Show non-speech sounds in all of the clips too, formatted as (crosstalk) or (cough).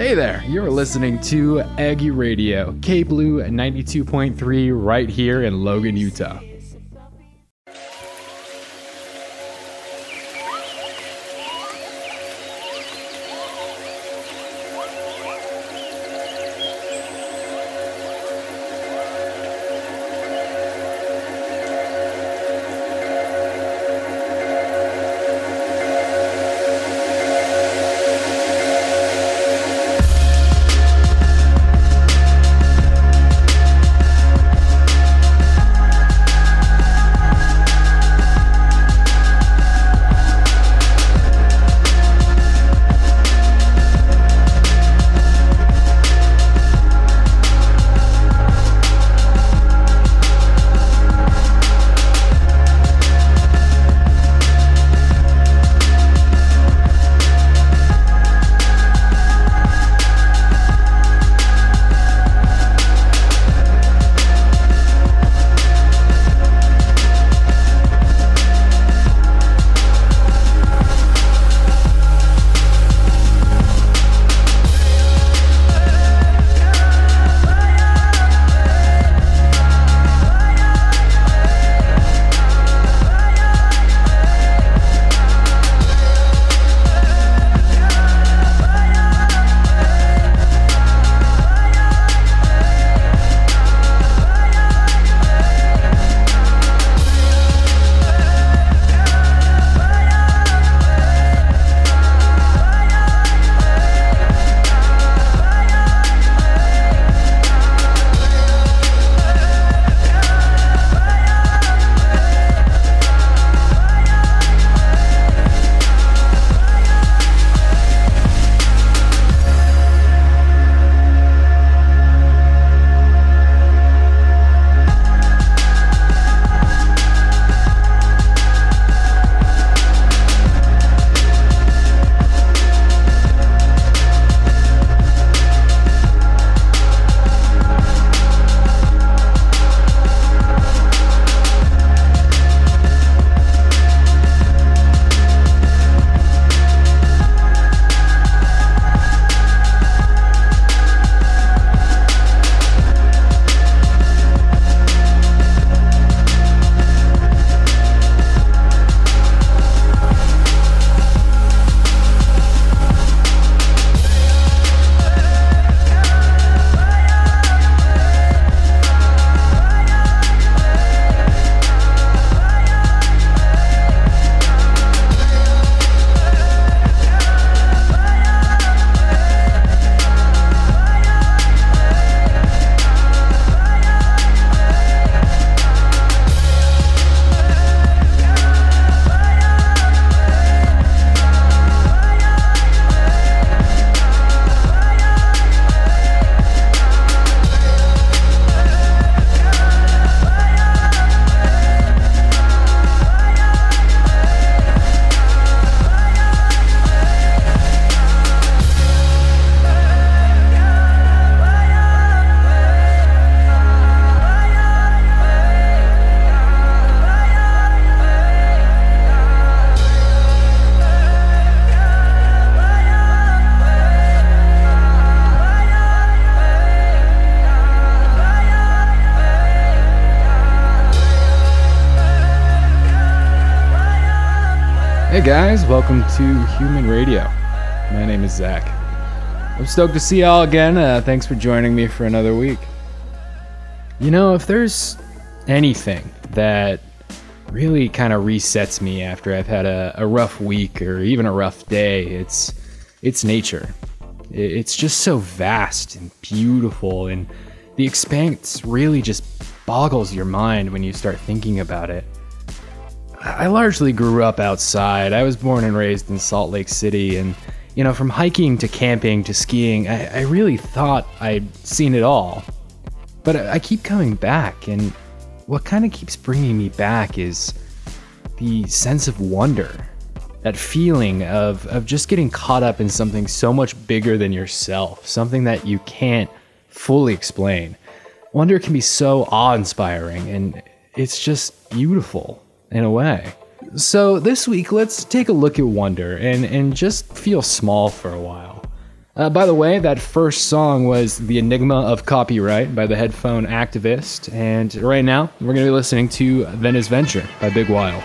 Hey there, you're listening to Aggie Radio, K Blue 92.3, right here in Logan, Utah. Hey guys, welcome to Human Radio. My name is Zach. I'm stoked to see y'all again. Uh, thanks for joining me for another week. You know, if there's anything that really kind of resets me after I've had a, a, rough week or even a rough day, it's it's nature. It's just so vast and beautiful, and the expanse really just boggles your mind when you start thinking about it. I largely grew up outside. I was born and raised in Salt Lake City, and you know, from hiking to camping to skiing, I, I really thought I'd seen it all. But I, I keep coming back, and what kind of keeps bringing me back is the sense of wonder. That feeling of, of just getting caught up in something so much bigger than yourself, something that you can't fully explain. Wonder can be so awe inspiring, and it's just beautiful in a way. So this week, let's take a look at Wonder and, and just feel small for a while. Uh, by the way, that first song was The Enigma of Copyright by the Headphone Activist, and right now we're going to be listening to Venice Venture by Big Wild.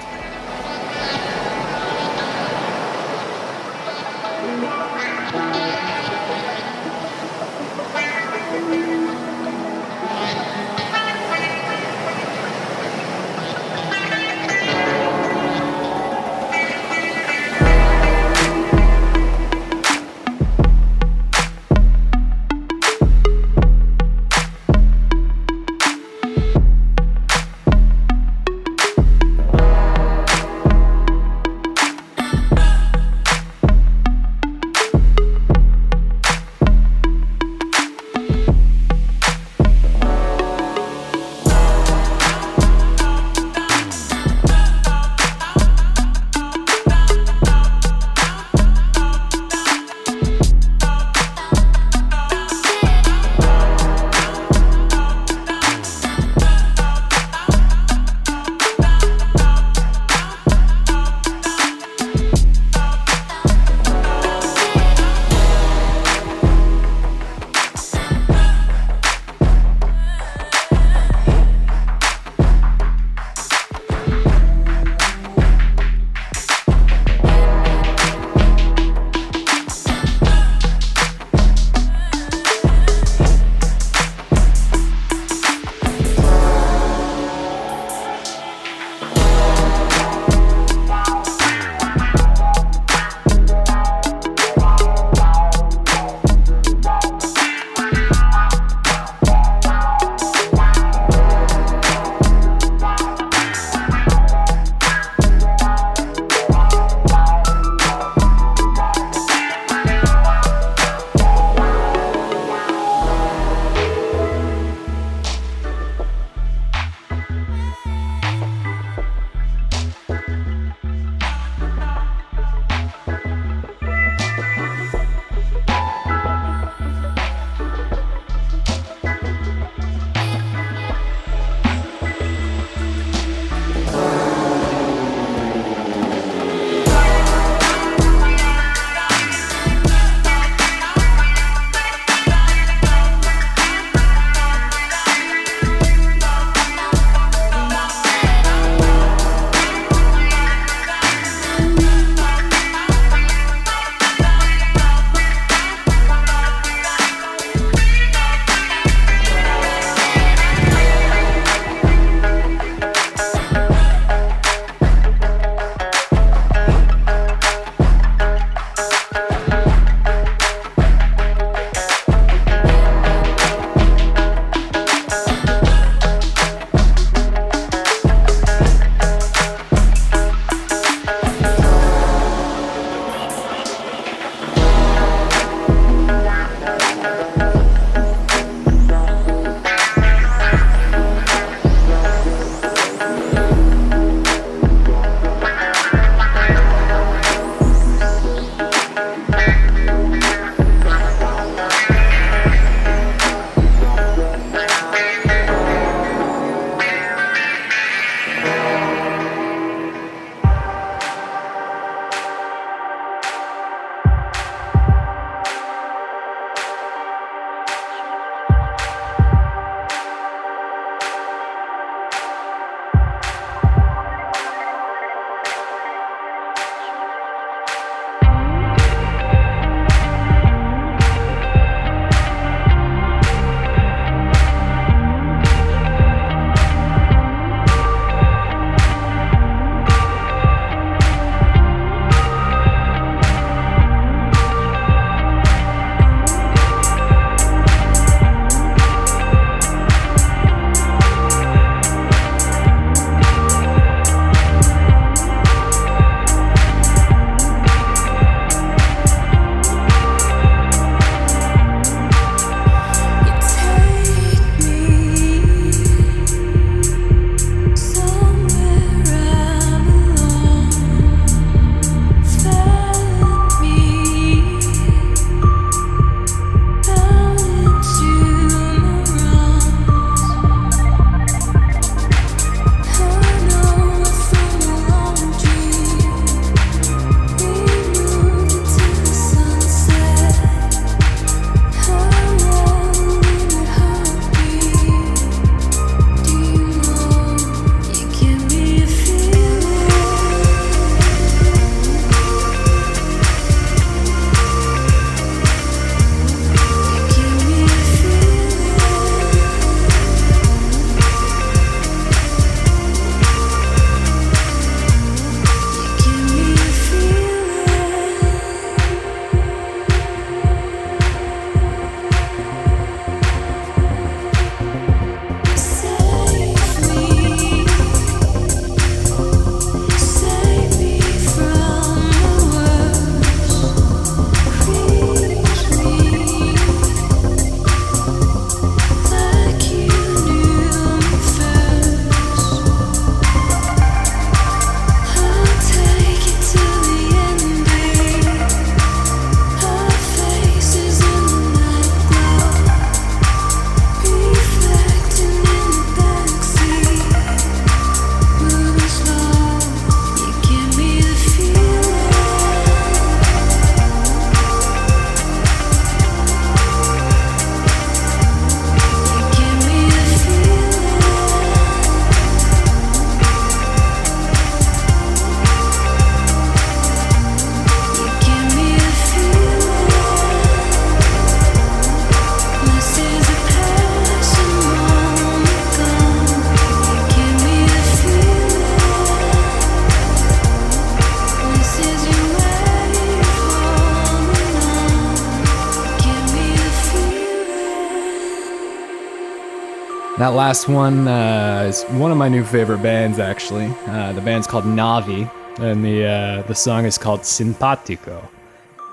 Last one uh, is one of my new favorite bands, actually. Uh, the band's called Navi, and the uh, the song is called Simpatico.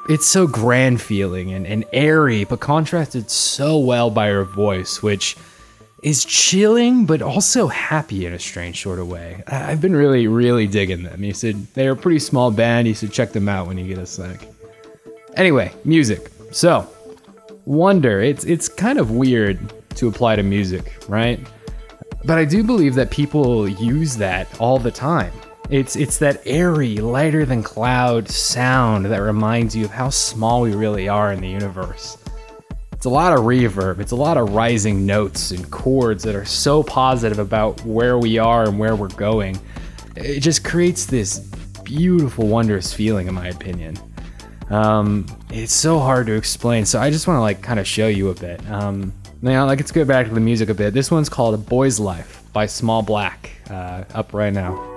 It's so grand feeling and, and airy, but contrasted so well by her voice, which is chilling but also happy in a strange sort of way. I've been really, really digging them. You said they're a pretty small band. You should check them out when you get a sec. Anyway, music. So, wonder. It's it's kind of weird to apply to music, right? But I do believe that people use that all the time. It's it's that airy, lighter than cloud sound that reminds you of how small we really are in the universe. It's a lot of reverb, it's a lot of rising notes and chords that are so positive about where we are and where we're going. It just creates this beautiful, wondrous feeling, in my opinion. Um, it's so hard to explain, so I just want to like kind of show you a bit. Um, now, let's go back to the music a bit. This one's called "A Boy's Life" by Small Black, uh, up right now.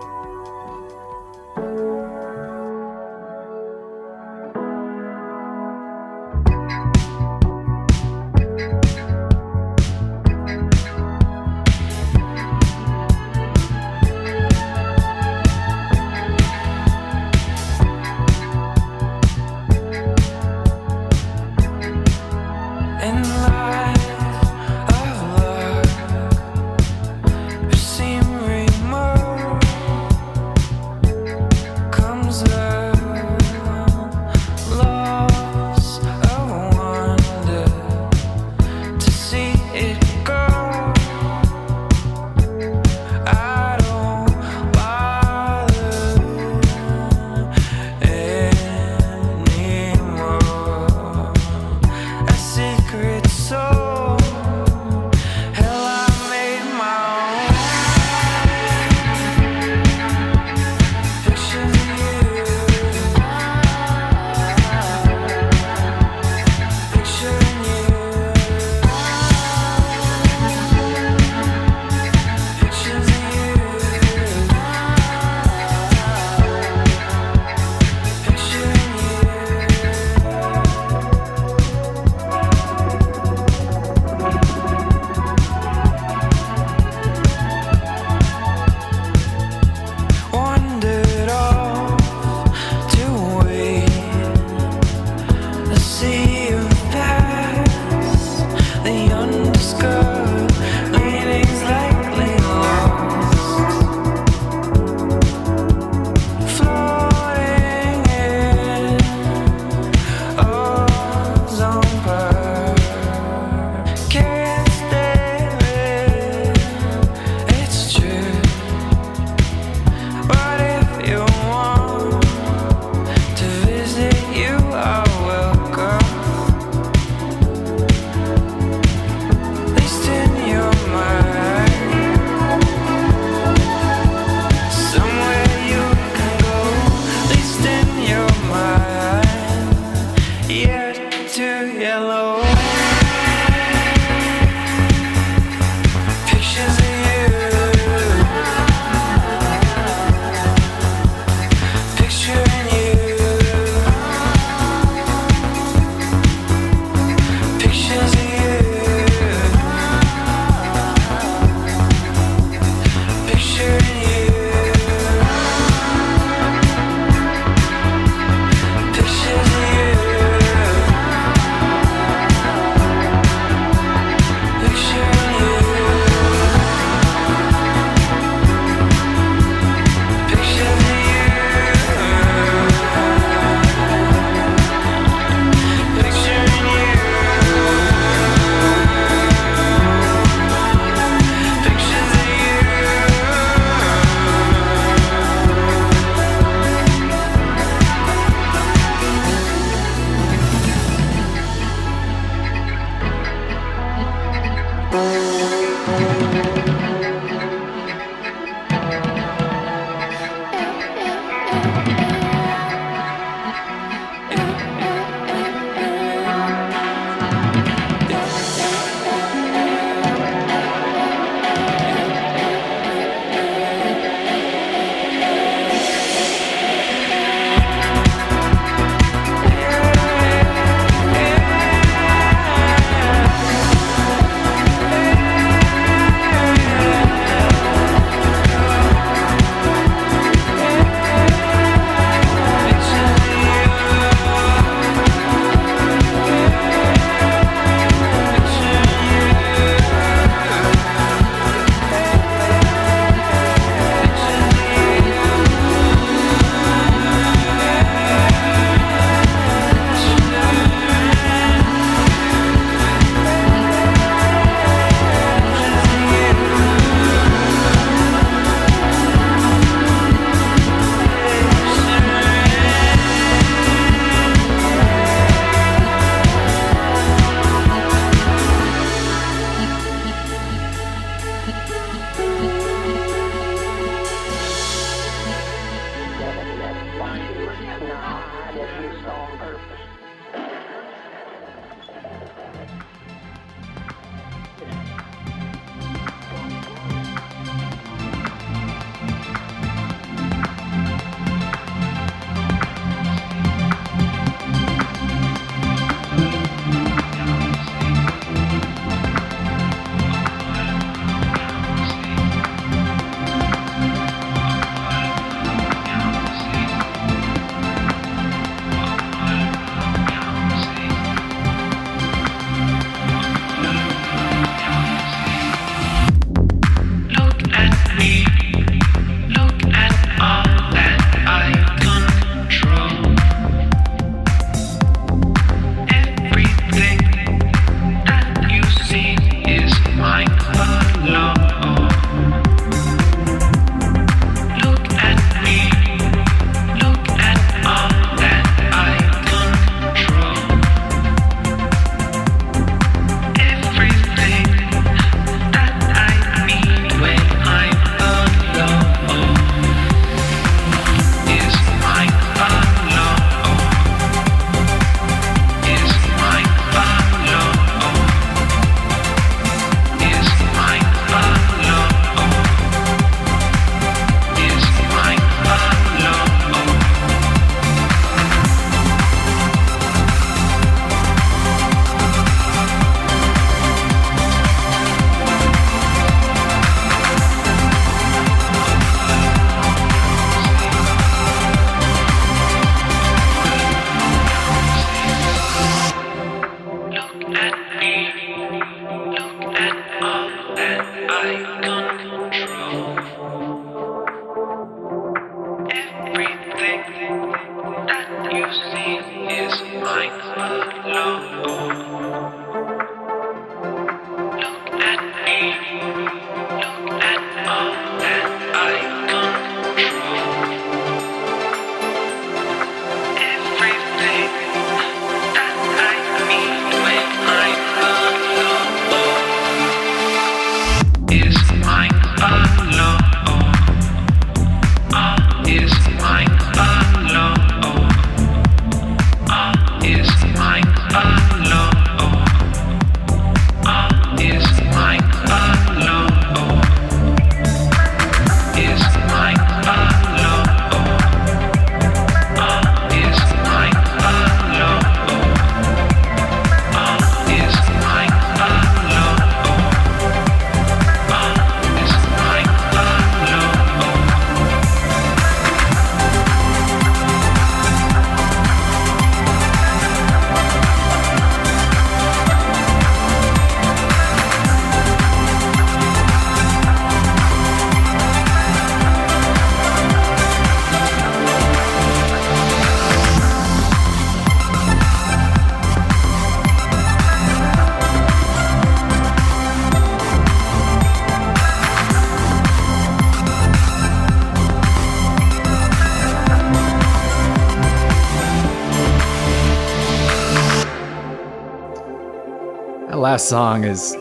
Song has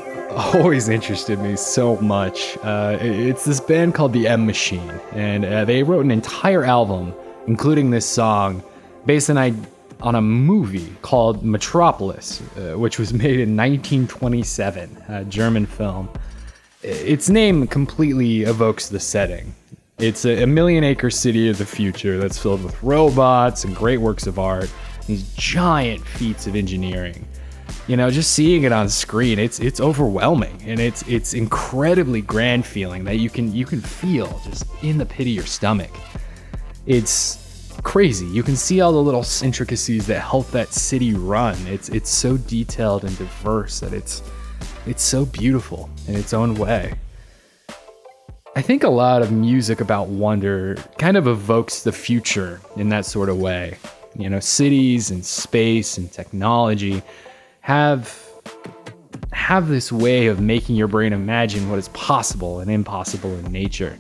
always interested me so much. Uh, it's this band called the M Machine, and uh, they wrote an entire album, including this song, based on a, on a movie called Metropolis, uh, which was (laughs) made in 1927, a German film. Its name completely evokes the setting. It's a, a million acre city of the future that's filled with robots and great works of art, these giant feats of engineering you know just seeing it on screen it's it's overwhelming. And it's it's incredibly grand feeling that you can you can feel just in the pit of your stomach. It's crazy. You can see all the little intricacies that help that city run. It's it's so detailed and diverse that it's it's so beautiful in its own way. I think a lot of music about wonder kind of evokes the future in that sort of way. You know, cities and space and technology have have this way of making your brain imagine what is possible and impossible in nature.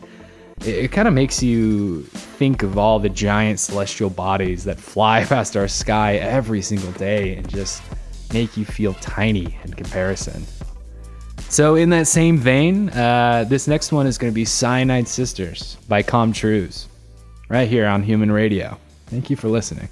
It, it kind of makes you think of all the giant celestial bodies that fly (laughs) past our sky every single day and just make you feel tiny in comparison. So, in that same vein, uh, this next one is going to be Cyanide Sisters by Com Truise, right here on Human Radio. Thank you for listening.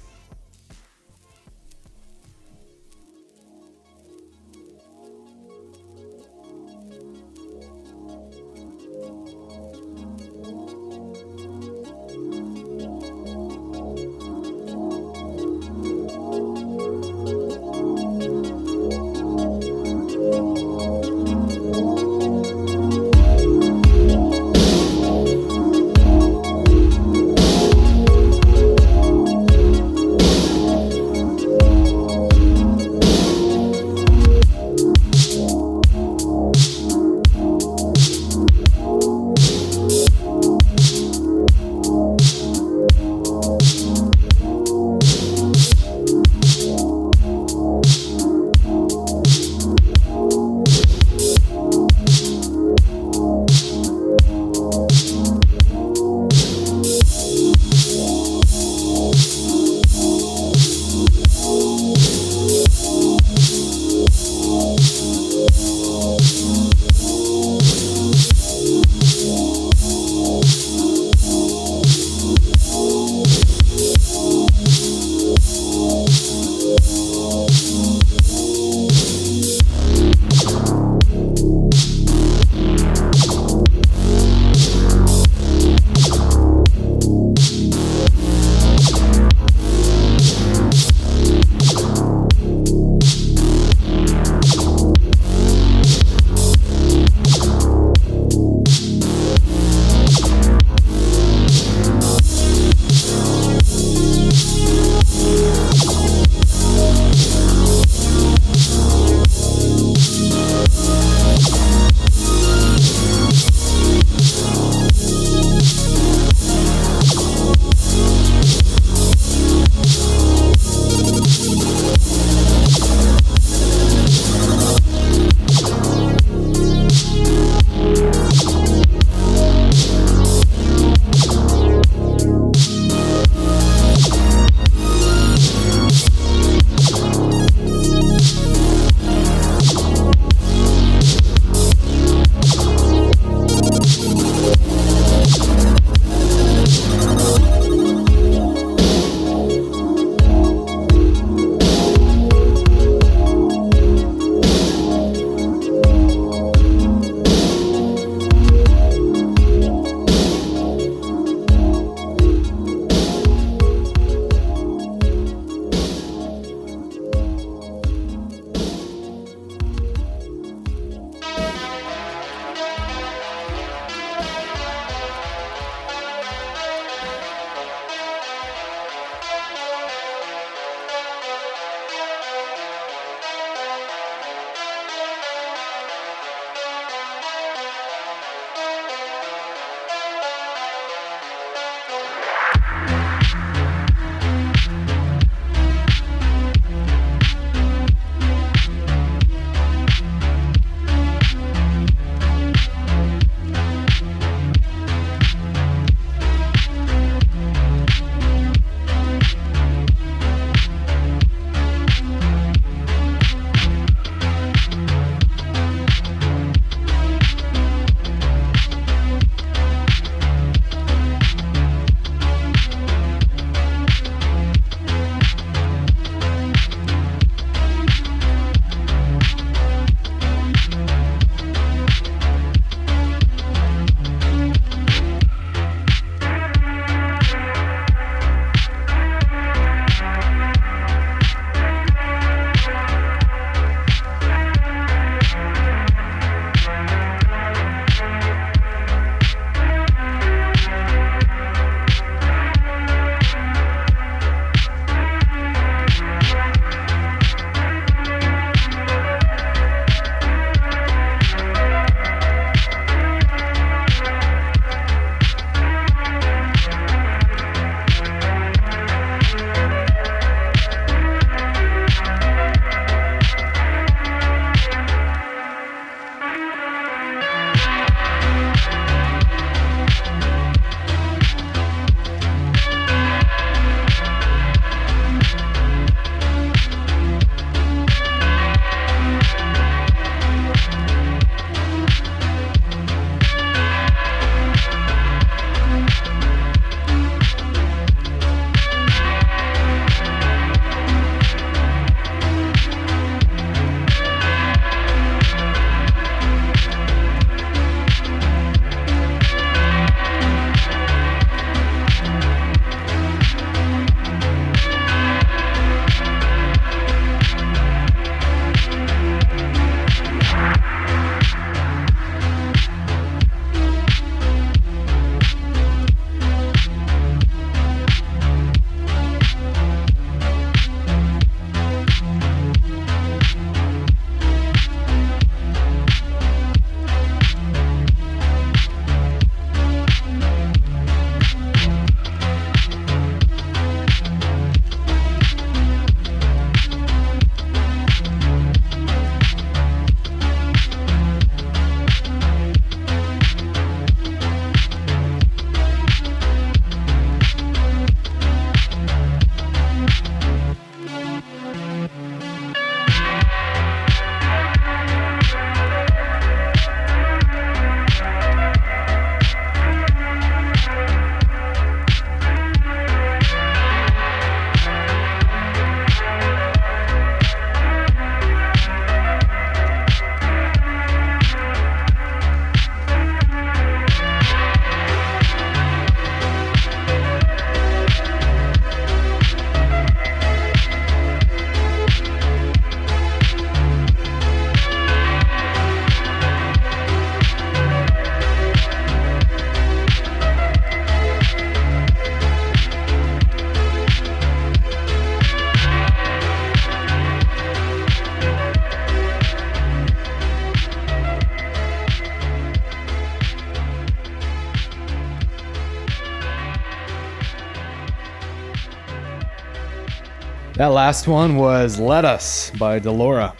That last one was Let Us by Delora.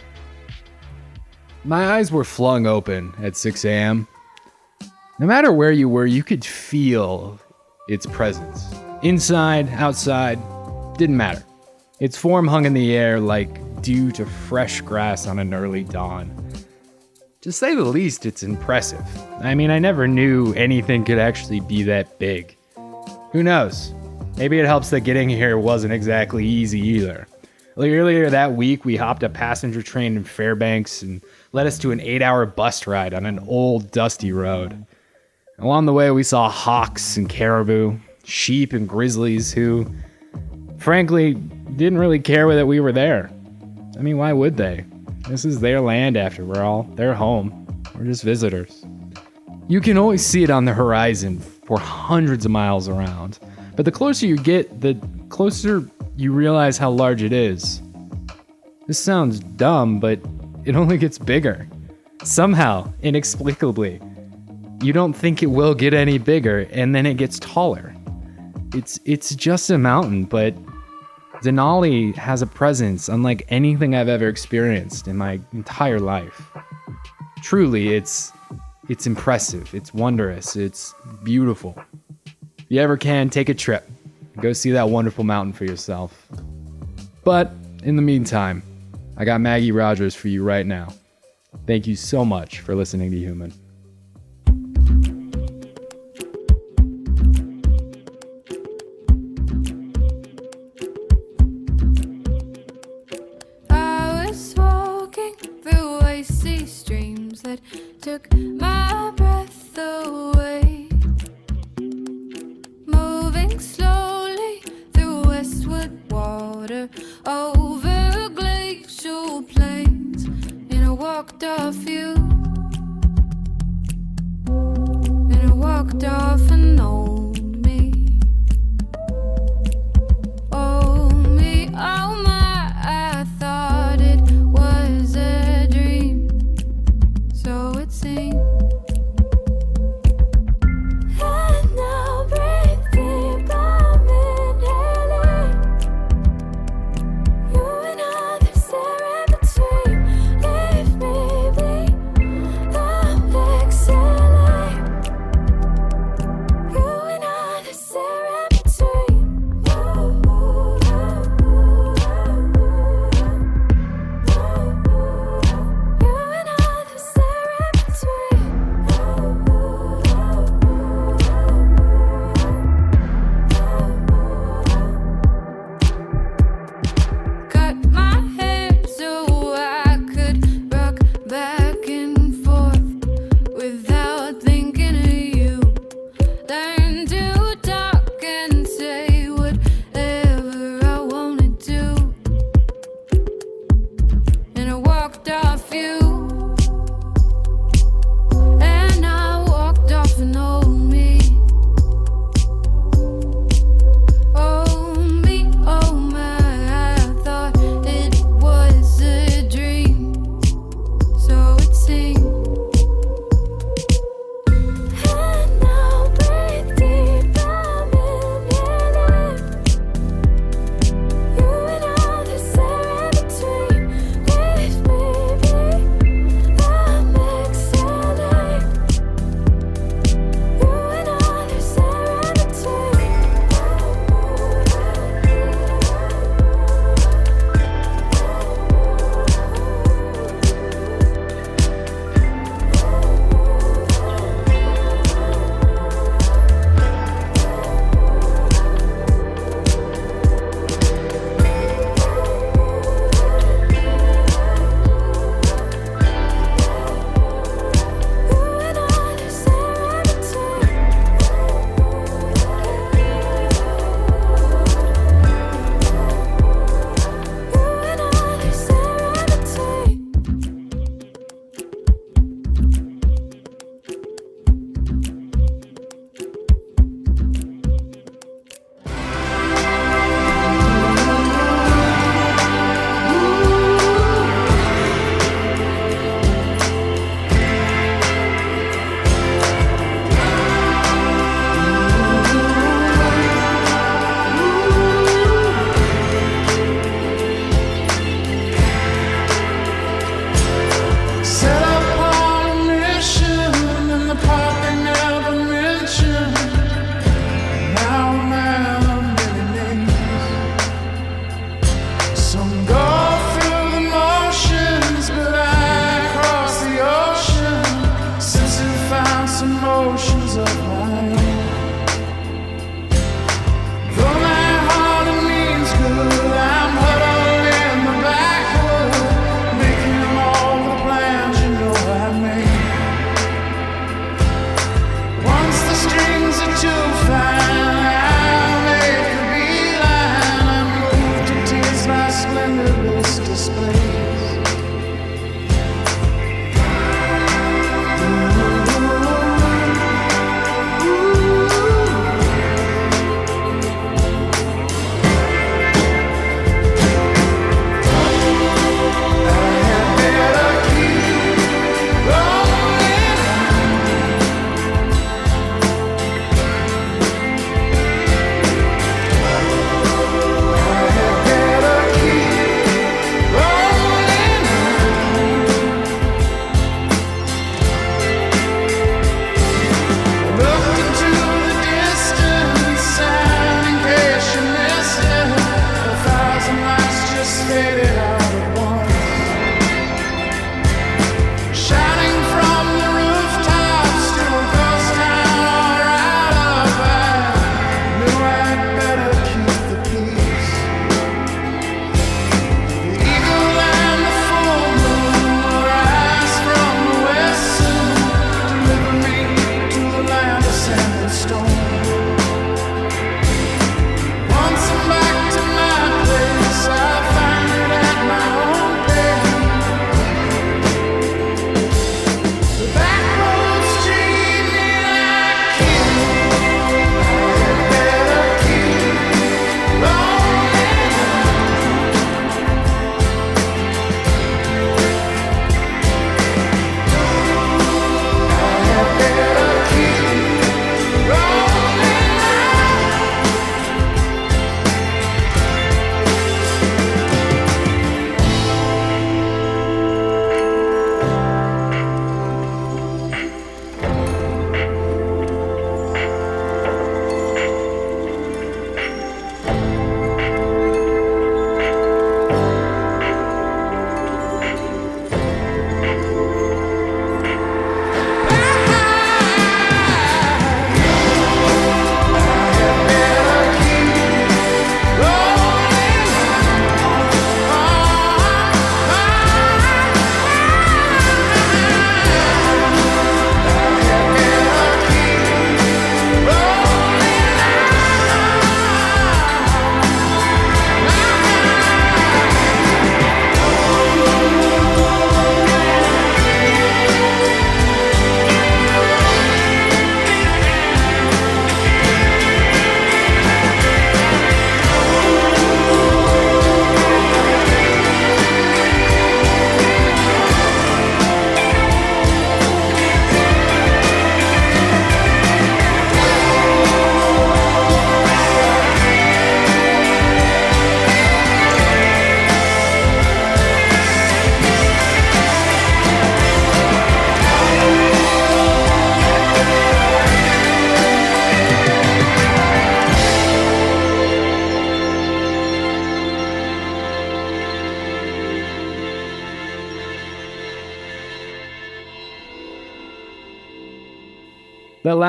My eyes were flung open at 6 a.m. No matter where you were, you could feel its presence. Inside, outside, didn't matter. Its form hung in the air like dew to fresh grass on an early dawn. To say the least, it's impressive. I mean, I never knew anything could actually be that big. Who knows? Maybe it helps that getting here wasn't exactly easy either. Earlier that week, we hopped a passenger train in Fairbanks and led us to an eight hour bus ride on an old, dusty road. Along the way, we saw hawks and caribou, sheep and grizzlies who, frankly, didn't really care that we were there. I mean, why would they? This is their land after all their home. We're just visitors. You can always see it on the horizon for hundreds of miles around, but the closer you get, the closer you realize how large it is. This sounds dumb, but it only gets bigger. Somehow, inexplicably, you don't think it will get any bigger, and then it gets taller. It's it's just a mountain, but Denali has a presence unlike anything I've ever experienced in my entire life. Truly, it's it's impressive, it's wondrous, it's beautiful. If you ever can, take a trip. Go see that wonderful mountain for yourself. But in the meantime, I got Maggie Rogers for you right now. Thank you so much for listening to Human.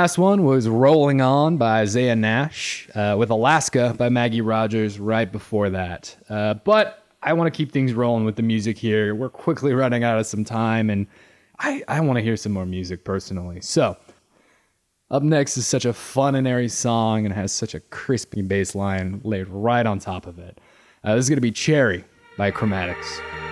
Last one was Rolling On by Isaiah Nash, uh, with Alaska by Maggie Rogers right before that. Uh, but I want to keep things rolling with the music here. We're quickly running out of some time, and I, I want to hear some more music personally. So, up next is such a fun and airy song and has such a crispy bass line laid right on top of it. Uh, this is going to be Cherry by Chromatics.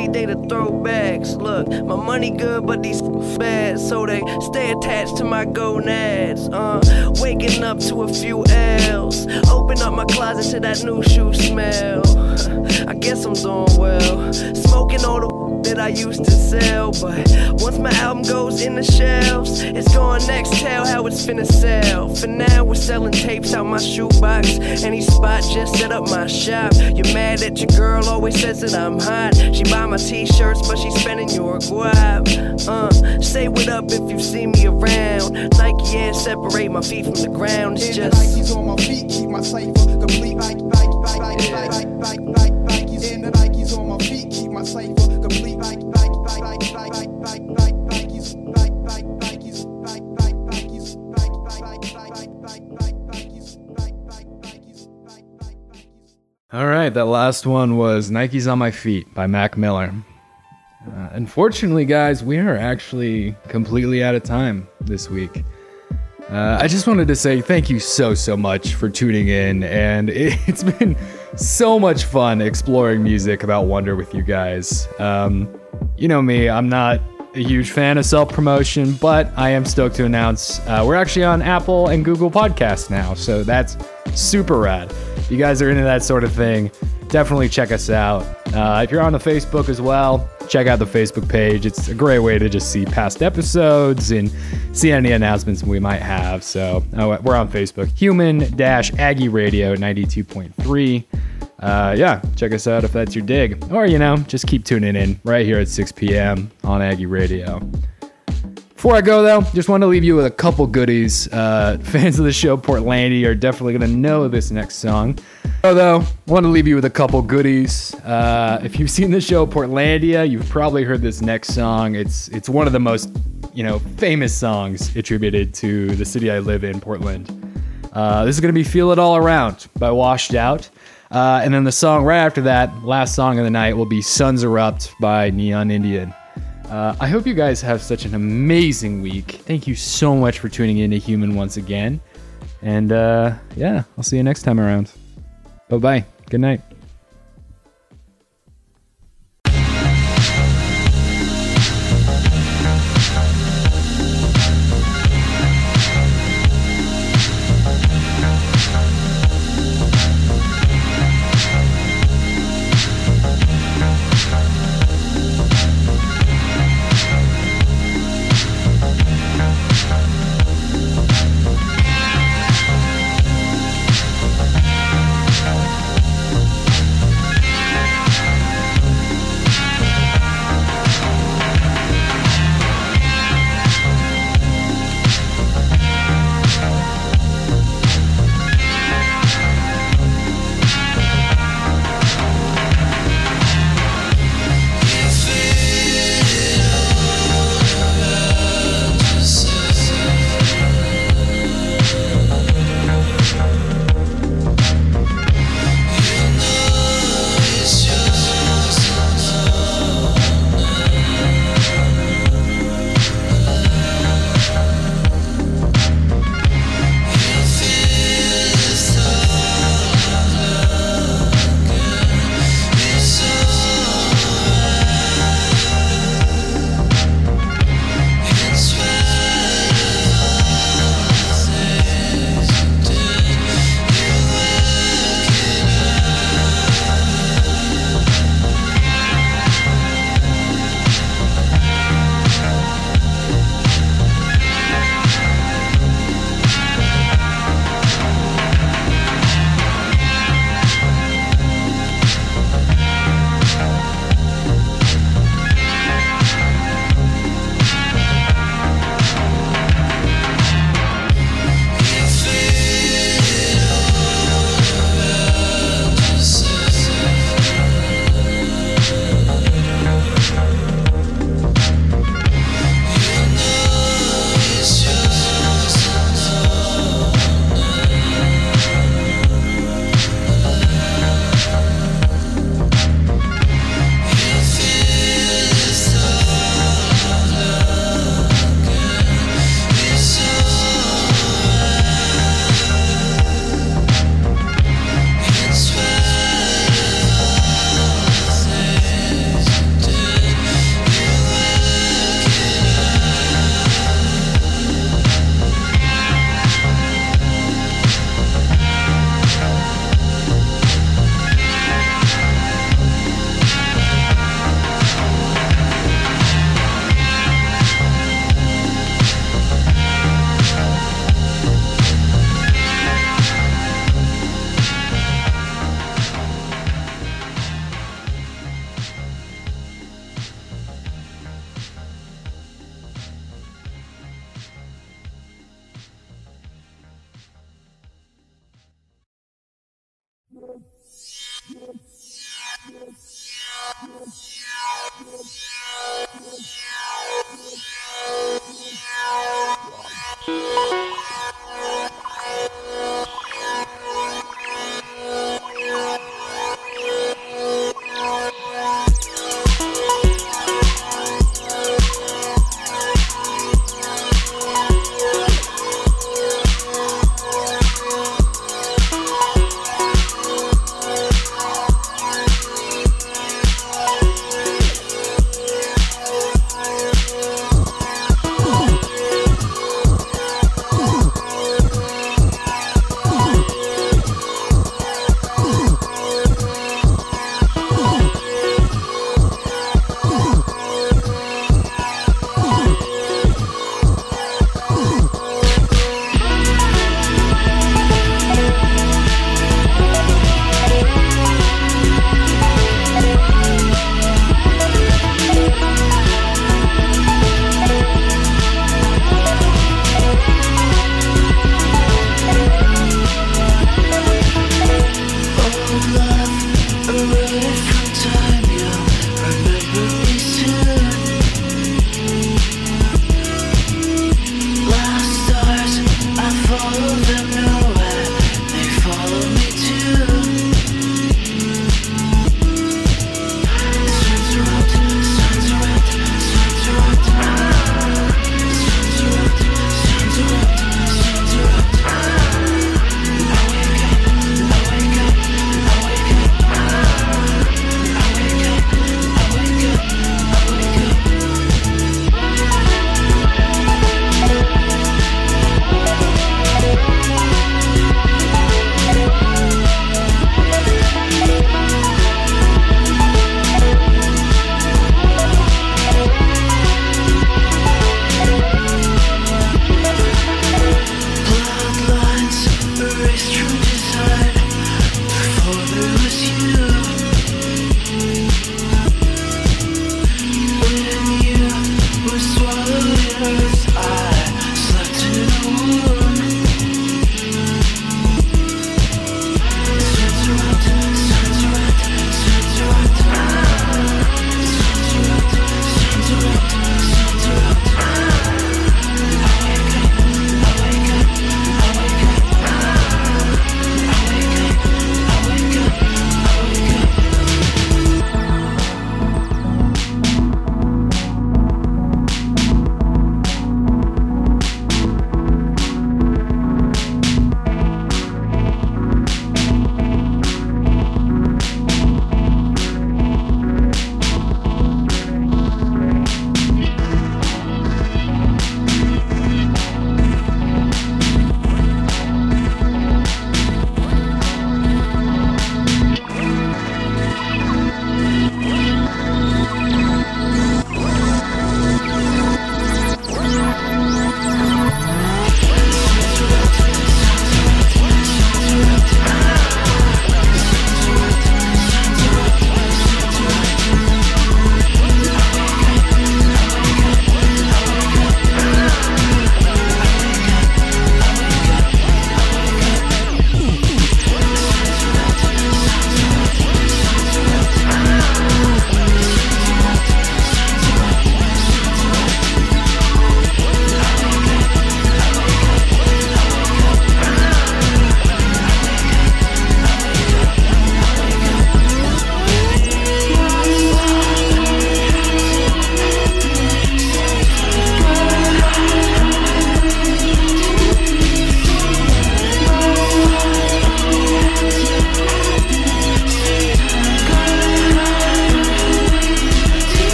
Feet, they the throwbacks. Look, my money good, but these bad, so they stay attached to my gonads. Uh, waking up to a few L's. Open up my closet to that new shoe smell. (laughs) I guess I'm doing well. Smoking all the that I used to sell, but once my album goes in the shelves, it's going next. Tell how it's finna sell. For now, we're selling tapes out my shoebox. Any spot, just set up my shop. You're mad that your girl always says that I'm hot. She buy my t-shirts, but she's spending your guap. Uh, say what up if you see me around. Nike and separate my feet from the ground. It's just. Nikes on my feet keep my cipher complete. Like, like, like, like, like, like, like, All right, that last one was Nikes on My Feet by Mac Miller. Uh, unfortunately, guys, we are actually completely out of time this week. Uh, I just wanted to say thank you so, so much for tuning in, and (laughs) it's been so much fun exploring music about Wonder with you guys. Um, you know me, I'm not a huge fan of self promotion, but I am stoked to announce uh, we're actually on Apple and Google Podcasts now, so that's super rad. You guys are into that sort of thing, definitely check us out. Uh, if you're on the Facebook as well, check out the Facebook page. It's a great way to just see past episodes and see any announcements we might have. So uh, we're on Facebook, human Aggie Radio 92.3. Uh, yeah, check us out if that's your dig. Or, you know, just keep tuning in right here at 6 p.m. on Aggie Radio. Before I go, though, just want to leave you with a couple goodies. Uh, (laughs) fans of the show Portlandia are definitely going to know this next song. So, though, want to leave you with a couple goodies. Uh, if you've seen the show Portlandia, you've probably heard this next song. It's it's one of the most you know famous songs attributed to the city I live in, Portland. Uh, this is going to be "Feel It All Around" by Washed Out. Uh, and then the song right after that, last song of the night, will be Suns Irrupt by Neon Indian. Uh, I hope you guys have such an amazing week. Thank you so much for tuning in to Human once again. And uh, yeah, I'll see you next time around. Bye bye. Good night.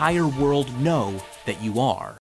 Entire world know that you are.